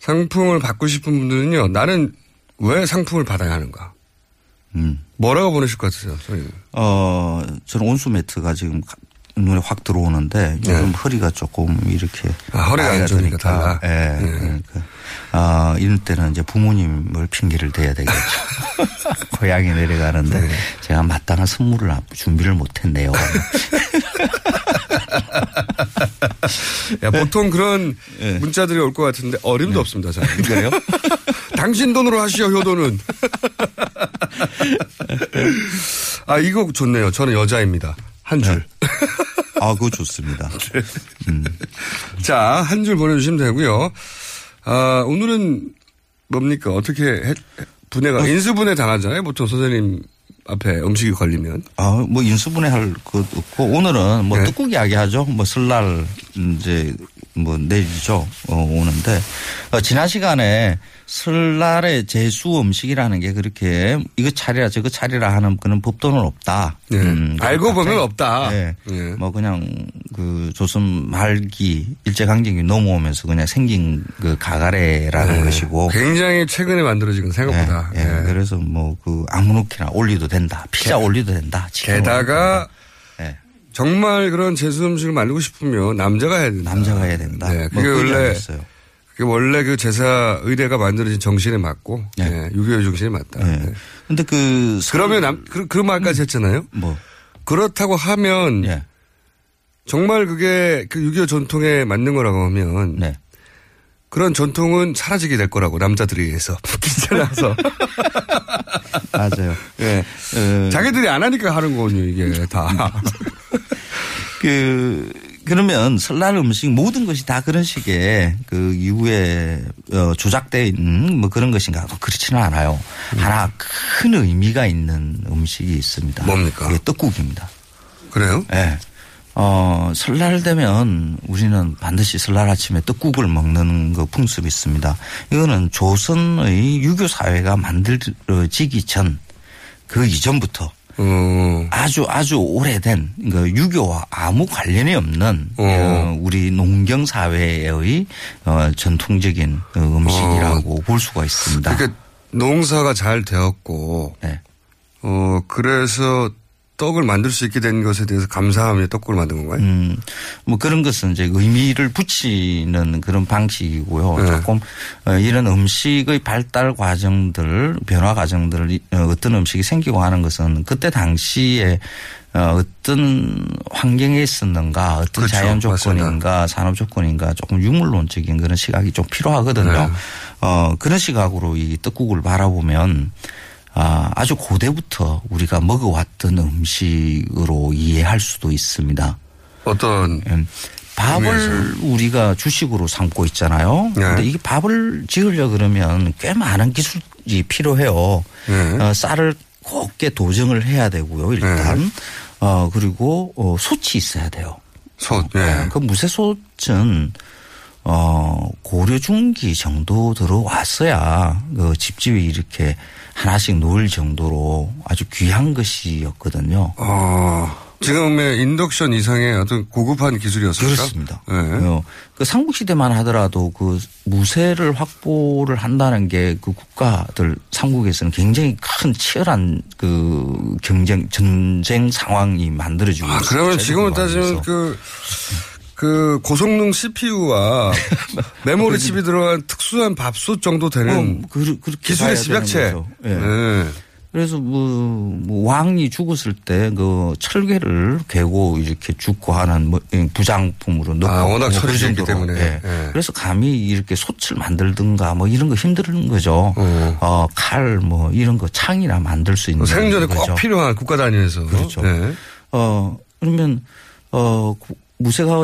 상품을 받고 싶은 분들은요, 나는 왜 상품을 받아야 하는가? 음. 뭐라고 보내실 것 같으세요, 저희 어, 저는 온수 매트가 지금 가- 눈에 확 들어오는데 요즘 허리가 조금 이렇게 네. 아, 허리가 안 좋으니까 달라. 예. 네. 그러니까 아, 이럴 때는 이제 부모님을 핑계를 대야 되겠죠. 고향이 내려가는데 제가 마땅한 선물을 안- 준비를 못 했네요. 야, 보통 그런 예. 문자들이 올 것 같은데 어림도 없습니다, 저는. 그래요? 당신 돈으로 하시오, 효도는. 아, 이거 좋네요. 저는 여자입니다. 한 줄. 아, 그거 좋습니다. 음. 자, 한 줄 보내주시면 되고요. 아, 오늘은 뭡니까? 어떻게 해, 분해가, 인수분해 당하잖아요. 보통 선생님 앞에 음식이 걸리면. 아, 뭐 인수분해 할 것도 없고 오늘은 뭐 네. 떡국 이야기 하죠. 뭐 설날 이제 뭐 내리죠. 어, 오는데 어, 지난 시간에 설날에 제수 음식이라는 게 그렇게 이거 차리라 저거 차리라 하는 그런 법도는 없다. 네. 음, 알고 보면 없다. 네. 예. 뭐 그냥 그 조선 말기 일제 강점기 넘어오면서 그냥 생긴 그 가가래라는 네. 것이고 굉장히 최근에 만들어진 건 생각보다. 예. 그래서 뭐 그 아무렇게나 올리도 된다. 피자 올리도 된다. 게다가 예. 정말 그런 제수 음식을 만들고 싶으면 남자가 해야 된다. 남자가 해야 된다. 네, 뭐 그게 그게 원래. 그게 원래 그 제사 의례가 만들어진 정신에 맞고 네. 예, 유교의 정신에 맞다. 네. 예. 근데 그 그러면 남, 그, 그 말까지 했잖아요. 뭐 그렇다고 하면 예. 정말 그게 그 유교 전통에 맞는 거라고 하면 네. 그런 전통은 사라지게 될 거라고 남자들에 의해서 귀찮아서 맞아요. 예. 어, 자기들이 안 하니까 하는 거군요 이게 다. 그 그러면 설날 음식 모든 것이 다 그런 식의 그 이후에 어, 조작되어 있는 뭐 그런 것인가 그렇지는 않아요. 하나 큰 의미가 있는 음식이 있습니다. 뭡니까? 그게 떡국입니다. 그래요? 예. 어, 설날 되면 우리는 반드시 설날 아침에 떡국을 먹는 그 풍습이 있습니다. 이거는 조선의 유교 사회가 만들어지기 전 그 이전부터 어. 아주 아주 오래된 그 유교와 아무 관련이 없는 어, 우리 농경 사회의 어, 전통적인 어, 음식이라고 볼 수가 있습니다. 그러니까 농사가 잘 되었고, 네. 어, 그래서 떡을 만들 수 있게 된 것에 대해서 감사하며 떡국을 만든 건가요? 음, 뭐 그런 것은 이제 의미를 붙이는 그런 방식이고요. 네. 조금 어, 이런 음식의 발달 과정들, 변화 과정들, 어, 어떤 음식이 생기고 하는 것은 그때 당시에 어, 어떤 환경에 있었는가, 어떤 그렇죠. 자연 조건인가, 산업 조건인가, 조금 유물론적인 그런 시각이 좀 필요하거든요. 네. 어, 그런 시각으로 이 떡국을 바라보면 아, 아주 고대부터 우리가 먹어왔던 음식으로 이해할 수도 있습니다. 어떤 밥을 의미에서? 우리가 주식으로 삼고 있잖아요. 네. 근데 이게 밥을 지으려 그러면 꽤 많은 기술이 필요해요. 네. 어, 쌀을 곱게 도정을 해야 되고요. 일단 어 그리고 어, 솥이 있어야 돼요. 솥. 예. 그 무쇠솥은 어 고려 중기 정도 들어왔어야 그 집집이 이렇게 하나씩 놓을 정도로 아주 귀한 것이었거든요. 어, 지금의 인덕션 이상의 어떤 고급한 기술이었습니까? 그렇습니다. 네. 어, 그 삼국시대만 하더라도 그 무쇠를 확보를 한다는 게 그 국가들 삼국에서는 굉장히 큰 치열한 그 경쟁 전쟁 상황이 만들어지고 아, 있어요. 그러면 지금은 따지면. 그, 그 고성능 CPU와 메모리 칩이 들어간 특수한 밥솥 정도 되는 어, 그, 기술의 집약체. 예. 네. 그래서 뭐, 뭐 왕이 죽었을 때 그 철괴를 개고 이렇게 죽고 하는 뭐 부장품으로 넣고 아, 워낙 뭐 철이 그 정도로. 때문에. 예. 예. 그래서 감히 이렇게 솥을 만들든가 뭐 이런 거 힘든 거죠. 어, 칼 뭐 이런 거 창이나 만들 수 있는 생존에 꼭 거죠. 필요한 국가 단위에서. 그렇죠. 네. 어, 그러면, 어, 구-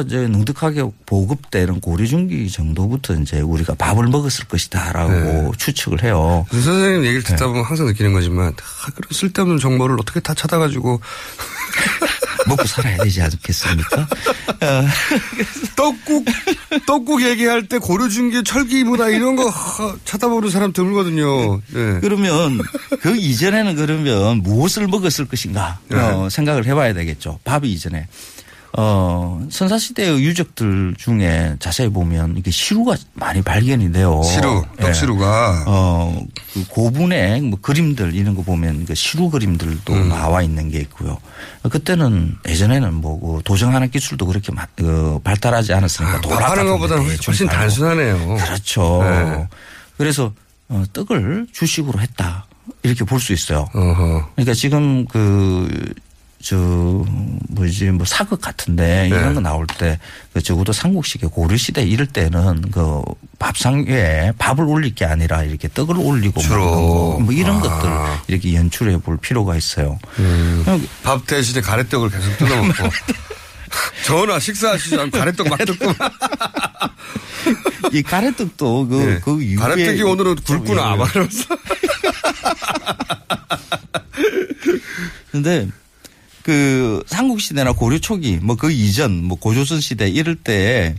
이제 능득하게 보급되는 고려중기 정도부터 이제 우리가 밥을 먹었을 것이다라고 네. 추측을 해요. 선생님 얘기를 네. 듣다 보면 항상 느끼는 거지만 다 그런 쓸데없는 정보를 어떻게 다 찾아가지고 먹고 살아야 되지 않겠습니까? 어, 떡국 떡국 얘기할 때 고려 중기 철기 문화 이런 거 하, 찾아보는 사람 드물거든요. 네. 그러면 그 이전에는 그러면 무엇을 먹었을 것인가 네. 어, 생각을 해봐야 되겠죠. 밥 이전에. 어, 선사시대의 유적들 중에 자세히 보면 이게 시루가 많이 발견이 돼요. 시루, 예. 떡시루가. 어, 그 고분의 뭐 그림들 이런 거 보면 그 시루 그림들도 음. 나와 있는 게 있고요. 그때는 예전에는 뭐그 도정하는 기술도 그렇게 마- 그 발달하지 않았으니까 하는 같은 것보다는 거 대충 훨씬 달고. 단순하네요. 그렇죠. 네. 그래서 어, 떡을 주식으로 했다 이렇게 볼 수 있어요. 어허. 그러니까 지금 그, 저, 뭐지, 뭐 사극 같은데 이런 네. 거 나올 때, 그 적어도 삼국시대 고려 시대 이럴 때는 그 밥상 위에 밥을 올릴 게 아니라 이렇게 떡을 올리고 거, 뭐 이런 아. 것들 이렇게 연출해 볼 필요가 있어요. 음, 밥 대신에 가래떡을 계속 뜯어 먹고. 전화 식사하시지 않고 가래떡 막 뜯고. 이 가래떡도 그, 네. 그. 가래떡이 오늘은 굵구나. 예. 말하면서. 근데 그 삼국 시대나 고려 초기 뭐 그 이전 뭐 고조선 시대 이럴 때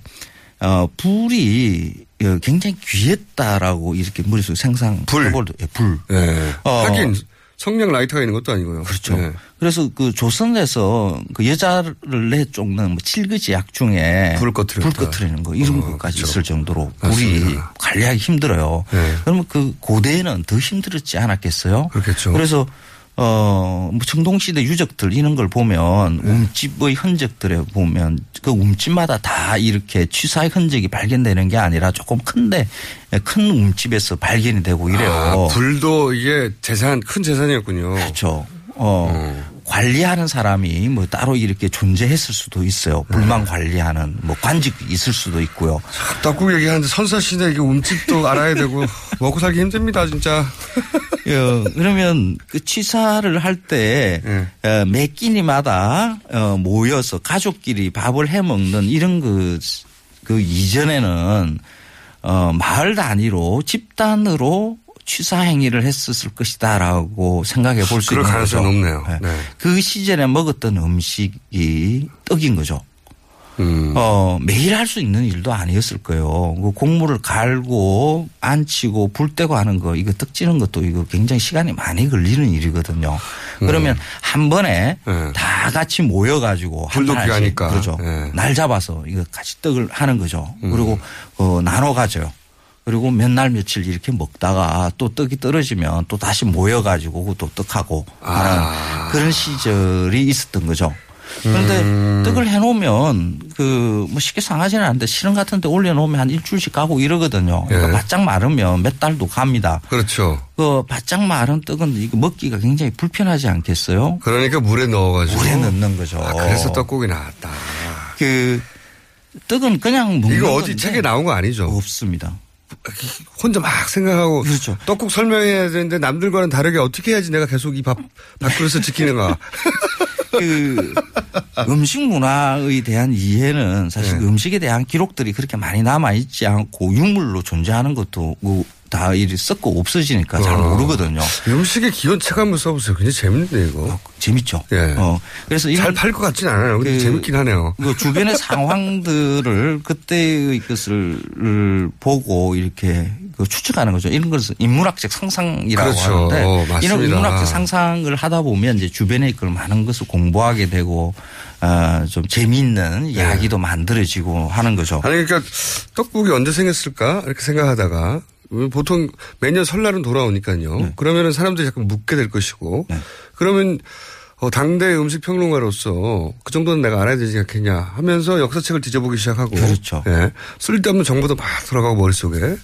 어, 불이 어, 굉장히 귀했다라고 이렇게 머릿속에 생상 불. 예, 불. 네. 어. 하긴 성냥 라이터가 있는 것도 아니고요. 그렇죠. 네. 그래서 그 조선에서 그 여자를 내 쫓는 뭐 칠거지 약 중에 불 꺼트렸다. 불 꺼트리는 거 이런 어, 것까지 그렇죠. 있을 정도로 불이 맞습니다. 관리하기 힘들어요. 네. 그러면 그 고대에는 더 힘들었지 않았겠어요? 그렇겠죠. 그래서 어, 뭐 청동시대 유적들 이런 걸 보면 네. 움집의 흔적들에 보면 그 움집마다 다 이렇게 취사의 흔적이 발견되는 게 아니라 조금 큰데 큰 움집에서 발견이 되고 이래요. 아, 불도 이게 재산, 큰 재산이었군요. 그렇죠. 어, 관리하는 사람이 뭐 따로 이렇게 존재했을 수도 있어요. 불만 관리하는 뭐 관직이 있을 수도 있고요. 떡국 얘기하는데 선사 시대 이게 움집도 알아야 되고 먹고 살기 힘듭니다, 진짜. 어, 그러면 그 취사를 할때 네. 매 끼니마다 어, 모여서 가족끼리 밥을 해 먹는 이런 그, 그 이전에는 어, 마을 단위로 집단으로 취사 행위를 했었을 것이다라고 생각해 볼수 그럴 있는 가능성이 거죠. 높네요. 네. 네. 그 시절에 먹었던 음식이 떡인 거죠. 음. 어, 매일 할 수 있는 일도 아니었을 거예요. 그 곡물을 갈고 안치고 불 떼고 하는 거 이거 떡 찌는 것도 이거 굉장히 시간이 많이 걸리는 일이거든요. 그러면 한 번에 다 같이 모여 가지고 한 불도 하나씩 귀하니까. 그렇죠. 예. 날 잡아서 이거 같이 떡을 하는 거죠. 그리고 어, 나눠 가져요. 그리고 몇 날 며칠 이렇게 먹다가 또 떡이 떨어지면 또 다시 모여가지고 또 떡하고 하는 그런 시절이 있었던 거죠. 그런데 떡을 해놓으면 그 뭐 쉽게 상하지는 않는데 실은 같은 데 올려놓으면 한 일주일씩 가고 이러거든요. 그러니까 예. 바짝 마르면 몇 달도 갑니다. 그렇죠. 그 바짝 마른 떡은 이거 먹기가 굉장히 불편하지 않겠어요? 그러니까 물에 넣어가지고. 물에 넣는 거죠. 아, 그래서 떡국이 나왔다. 그 떡은 그냥 먹는 이거 어디 건데 책에 나온 거 아니죠? 없습니다. 혼자 막 생각하고 그렇죠. 떡국 설명해야 되는데 남들과는 다르게 어떻게 해야지 내가 계속 이 밥 밥그릇을 지키는가. 그 음식 문화에 대한 이해는 사실 네. 음식에 대한 기록들이 그렇게 많이 남아 있지 않고 육물로 존재하는 것도 뭐다 이리 썩고 없어지니까 잘 어. 모르거든요. 음식의 책 한번 써보세요. 굉장히 재밌는데 이거. 재밌죠. 예. 어, 그래서 잘 팔 것 같진 않아요. 근데 그- 재밌긴 하네요. 그 주변의 상황들을 그때의 것을 보고 이렇게 그 추측하는 거죠. 이런 것을 인문학적 상상이라고 그렇죠. 하는데 어. 이런 인문학적 상상을 하다 보면 이제 주변의 걸 많은 것을 공부하게 되고 어, 좀 재미있는 이야기도 만들어지고 하는 거죠. 아니 그러니까 떡국이 언제 생겼을까 이렇게 생각하다가 보통 매년 설날은 돌아오니까요. 네. 그러면은 사람들이 자꾸 묻게 될 것이고 그러면 어, 당대 음식 평론가로서 그 정도는 내가 알아야 되지 않겠냐 하면서 역사책을 뒤져보기 시작하고 그렇죠. 예. 쓸데없는 정보도 막 들어가고 머릿속에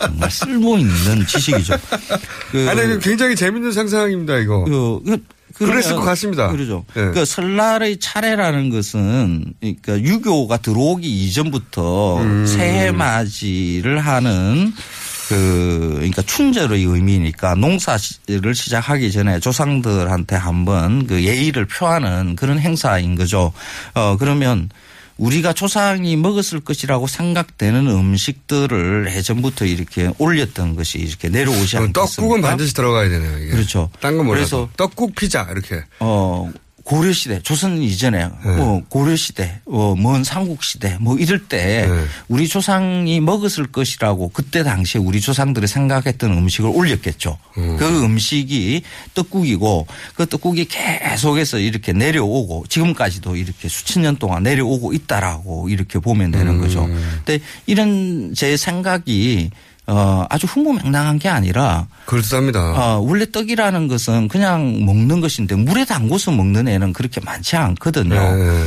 정말 쓸모 있는 지식이죠. 그, 아니 굉장히 재밌는 상상입니다 이거. 그, 그, 그랬을 것 같습니다. 그러죠. 예. 그 설날의 차례라는 것은 그러니까 유교가 들어오기 이전부터 음. 새해 맞이를 하는 그 그러니까 춘절의 의미니까 농사를 시작하기 전에 조상들한테 한번 그 예의를 표하는 그런 행사인 거죠. 어 그러면 우리가 조상이 먹었을 것이라고 생각되는 음식들을 예전부터 이렇게 올렸던 것이 이렇게 내려오지 그럼 않겠습니까? 떡국은 반드시 들어가야 되네요. 이게. 그렇죠. 딴건 몰라서 그래서 떡국 피자 이렇게. 어, 고려 시대, 조선 이전에, 뭐, 고려 시대, 어, 먼 삼국 시대, 뭐, 이럴 때, 우리 조상이 먹었을 것이라고 그때 당시에 우리 조상들이 생각했던 음식을 올렸겠죠. 그 음식이 떡국이고, 그 떡국이 계속해서 이렇게 내려오고, 지금까지도 이렇게 수천 년 동안 내려오고 있다라고 이렇게 보면 되는 거죠. 근데 이런 제 생각이 어, 아주 흥무맹랑한 게 아니라 그럴듯합니다. 어, 원래 떡이라는 것은 그냥 먹는 것인데 물에 담궈서 먹는 애는 그렇게 많지 않거든요. 네.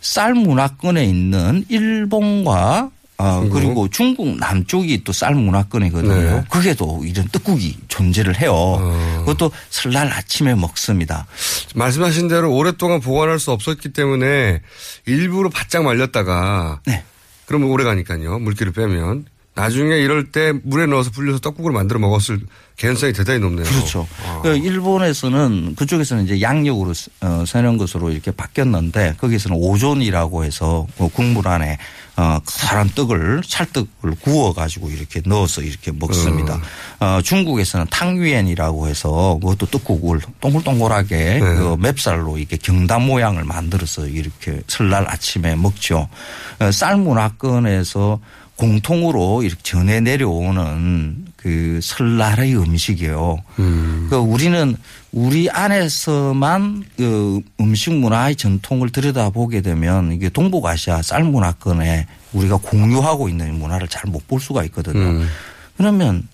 쌀 문화권에 있는 일본과 어, 중국? 그리고 중국 남쪽이 또 쌀 문화권이거든요. 네. 그게도 이런 떡국이 존재를 해요. 어. 그것도 설날 아침에 먹습니다. 말씀하신 대로 오랫동안 보관할 수 없었기 때문에 일부러 바짝 말렸다가 네. 그러면 오래 가니까요. 물기를 빼면 나중에 이럴 때 물에 넣어서 불려서 떡국을 만들어 먹었을 개연성이 대단히 높네요. 그렇죠. 그 일본에서는 그쪽에서는 이제 양력으로 어, 세는 것으로 이렇게 바뀌었는데 거기서는 오존이라고 해서 그 국물 안에 어, 커다란 떡을 찰떡을 구워 가지고 이렇게 넣어서 이렇게 먹습니다. 어, 중국에서는 탕위엔이라고 해서 그것도 떡국을 동글동글하게 그 맵쌀로 이렇게 경단 모양을 만들어서 이렇게 설날 아침에 먹죠. 어, 쌀 문화권에서 공통으로 이렇게 전해 내려오는 그 설날의 음식이에요. 그 우리는 우리 안에서만 그 음식 문화의 전통을 들여다보게 되면 이게 동북아시아 쌀 문화권에 우리가 공유하고 있는 문화를 잘 못 볼 수가 있거든요. 그러면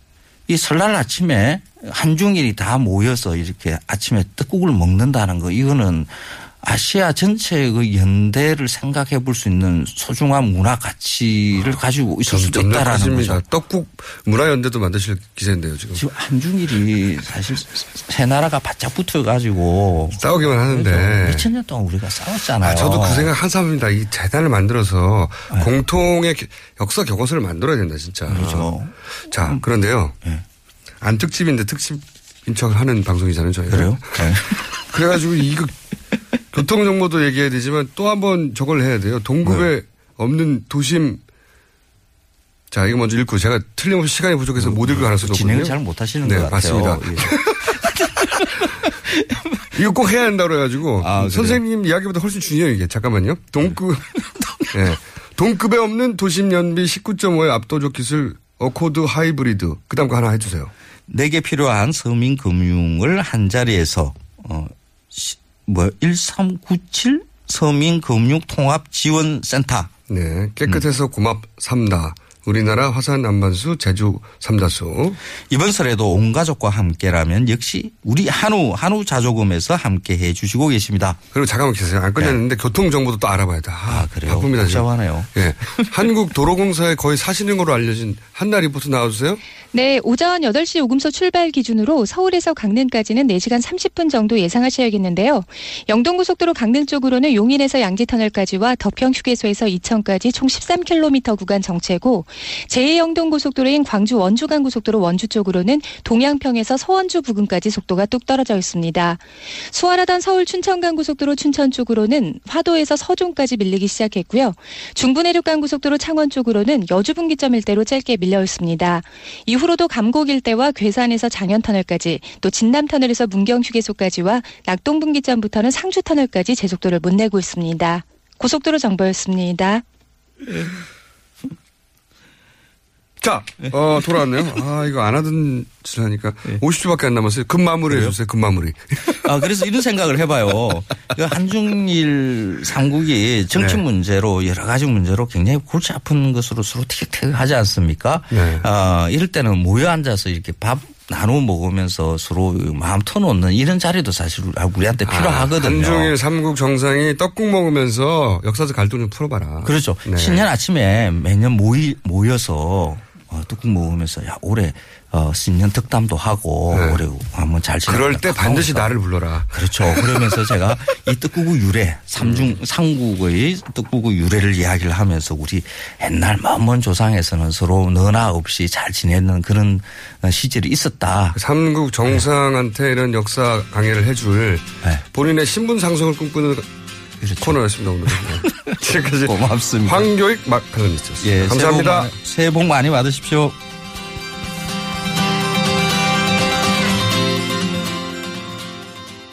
이 설날 아침에 한중일이 다 모여서 이렇게 아침에 떡국을 먹는다는 거 이거는 아시아 전체의 그 연대를 생각해 볼 수 있는 소중한 문화 가치를 가지고 있을 수도 있다라는 커집니다. 거죠. 떡국 문화연대도 만드실 기세인데요 지금. 지금 한중일이 사실 세 나라가 바짝 붙어 가지고 싸우기만 하는데. 몇천 년 동안 우리가 싸웠잖아요. 아, 저도 그 생각 한 사람입니다. 이 재단을 만들어서 네. 공통의 겨- 역사 교과서를 만들어야 된다, 진짜. 그렇죠. 자, 그런데요. 네. 안 특집인데 특집인 척을 하는 방송이잖아요, 저희가. 그래요? 네. 그래가지고 이거 교통정보도 얘기해야 되지만 또 한 번 저걸 해야 돼요. 동급에 네. 없는 도심. 자, 이거 먼저 읽고 제가 틀림없이 시간이 부족해서 못 읽을 가능성이 높거든요. 진행을 잘 못하시는 네, 것 같아요. 맞습니다. 이거 꼭 해야 한다고 그래가지고 아? 선생님 이야기보다 훨씬 중요해요 이게 잠깐만요 동급 예. 동급에 없는 도심 연비 19.5의 압도적 기술 어코드 하이브리드 그 다음 거 하나 해주세요 내게 필요한 서민 금융을 한 자리에서 어, 시- 뭐 1397 서민 금융 통합 지원 센터. 네, 깨끗해서 음. 고맙삼다. 우리나라 화산 안반수 제주 삼다수. 이번 설에도 온 가족과 함께라면 역시 우리 한우 한우 자조금에서 함께 해 주시고 계십니다. 그리고 잠깐만 계세요. 안 끝냈는데 교통 정보도 또 알아봐야 돼. 아, 그래요? 바쁩니다. 지금. 복잡하네요. 예. 한국 도로공사에 거의 사시는 걸로 알려진 한나 리포트 나와주세요. 네, 오전 8시 요금소 출발 기준으로 서울에서 강릉까지는 4시간 30분 정도 예상하셔야겠는데요. 영동고속도로 강릉 쪽으로는 용인에서 양지터널까지와 덕평 휴게소에서 이천까지 총 13km 구간 정체고 제2영동고속도로인 광주 원주간 고속도로 원주 쪽으로는 동양평에서 서원주 부근까지 속도가 뚝 떨어져 있습니다. 수월하던 서울 춘천간 고속도로 춘천 쪽으로는 화도에서 서종까지 밀리기 시작했고요. 중부내륙간 고속도로 창원 쪽으로는 여주분기점 일대로 짧게 밀려 있습니다. 이후로도 감곡 일대와 괴산에서 장현터널까지 또 진남터널에서 문경휴게소까지와 낙동분기점부터는 상주터널까지 제속도를 못 내고 있습니다. 고속도로 정보였습니다. 자, 어, 돌아왔네요. 아, 이거 안 하던 짓을 하니까 50초밖에 안 남았어요. 급 마무리 해주세요. 급 마무리. 아, 그래서 이런 생각을 해봐요. 그 한중일 삼국이 정치 네. 문제로 여러 가지 문제로 굉장히 골치 아픈 것으로 서로 티격태격하지 않습니까? 네. 아, 이럴 때는 모여 앉아서 이렇게 밥 나누어 먹으면서 서로 마음 터놓는 이런 자리도 사실 우리한테 필요하거든요. 아, 한중일 삼국 정상이 떡국 먹으면서 역사적 갈등 좀 풀어봐라. 그렇죠. 네. 신년 아침에 매년 모이, 모여서 어, 떡국 먹으면서 야 올해 어, 신년 덕담도 하고 올해 한번 잘 지내. 네. 그럴 때 반드시 나를 불러라. 그렇죠. 그러면서 제가 이 떡국의 유래, 삼중 삼국의 떡국의 유래를 이야기를 하면서 우리 옛날 먼먼 조상에서는 서로 너나 없이 잘 지내는 그런 어, 시절이 있었다. 삼국 정상한테 이런 역사 강의를 해줄 네. 본인의 신분 상승을 꿈꾸는 코너였습니다 오늘. 지금까지 고맙습니다. 황교익 막 칼럼니스트였습니다. 예, 감사합니다. 새해 복, 많이- 새해 복 많이 받으십시오.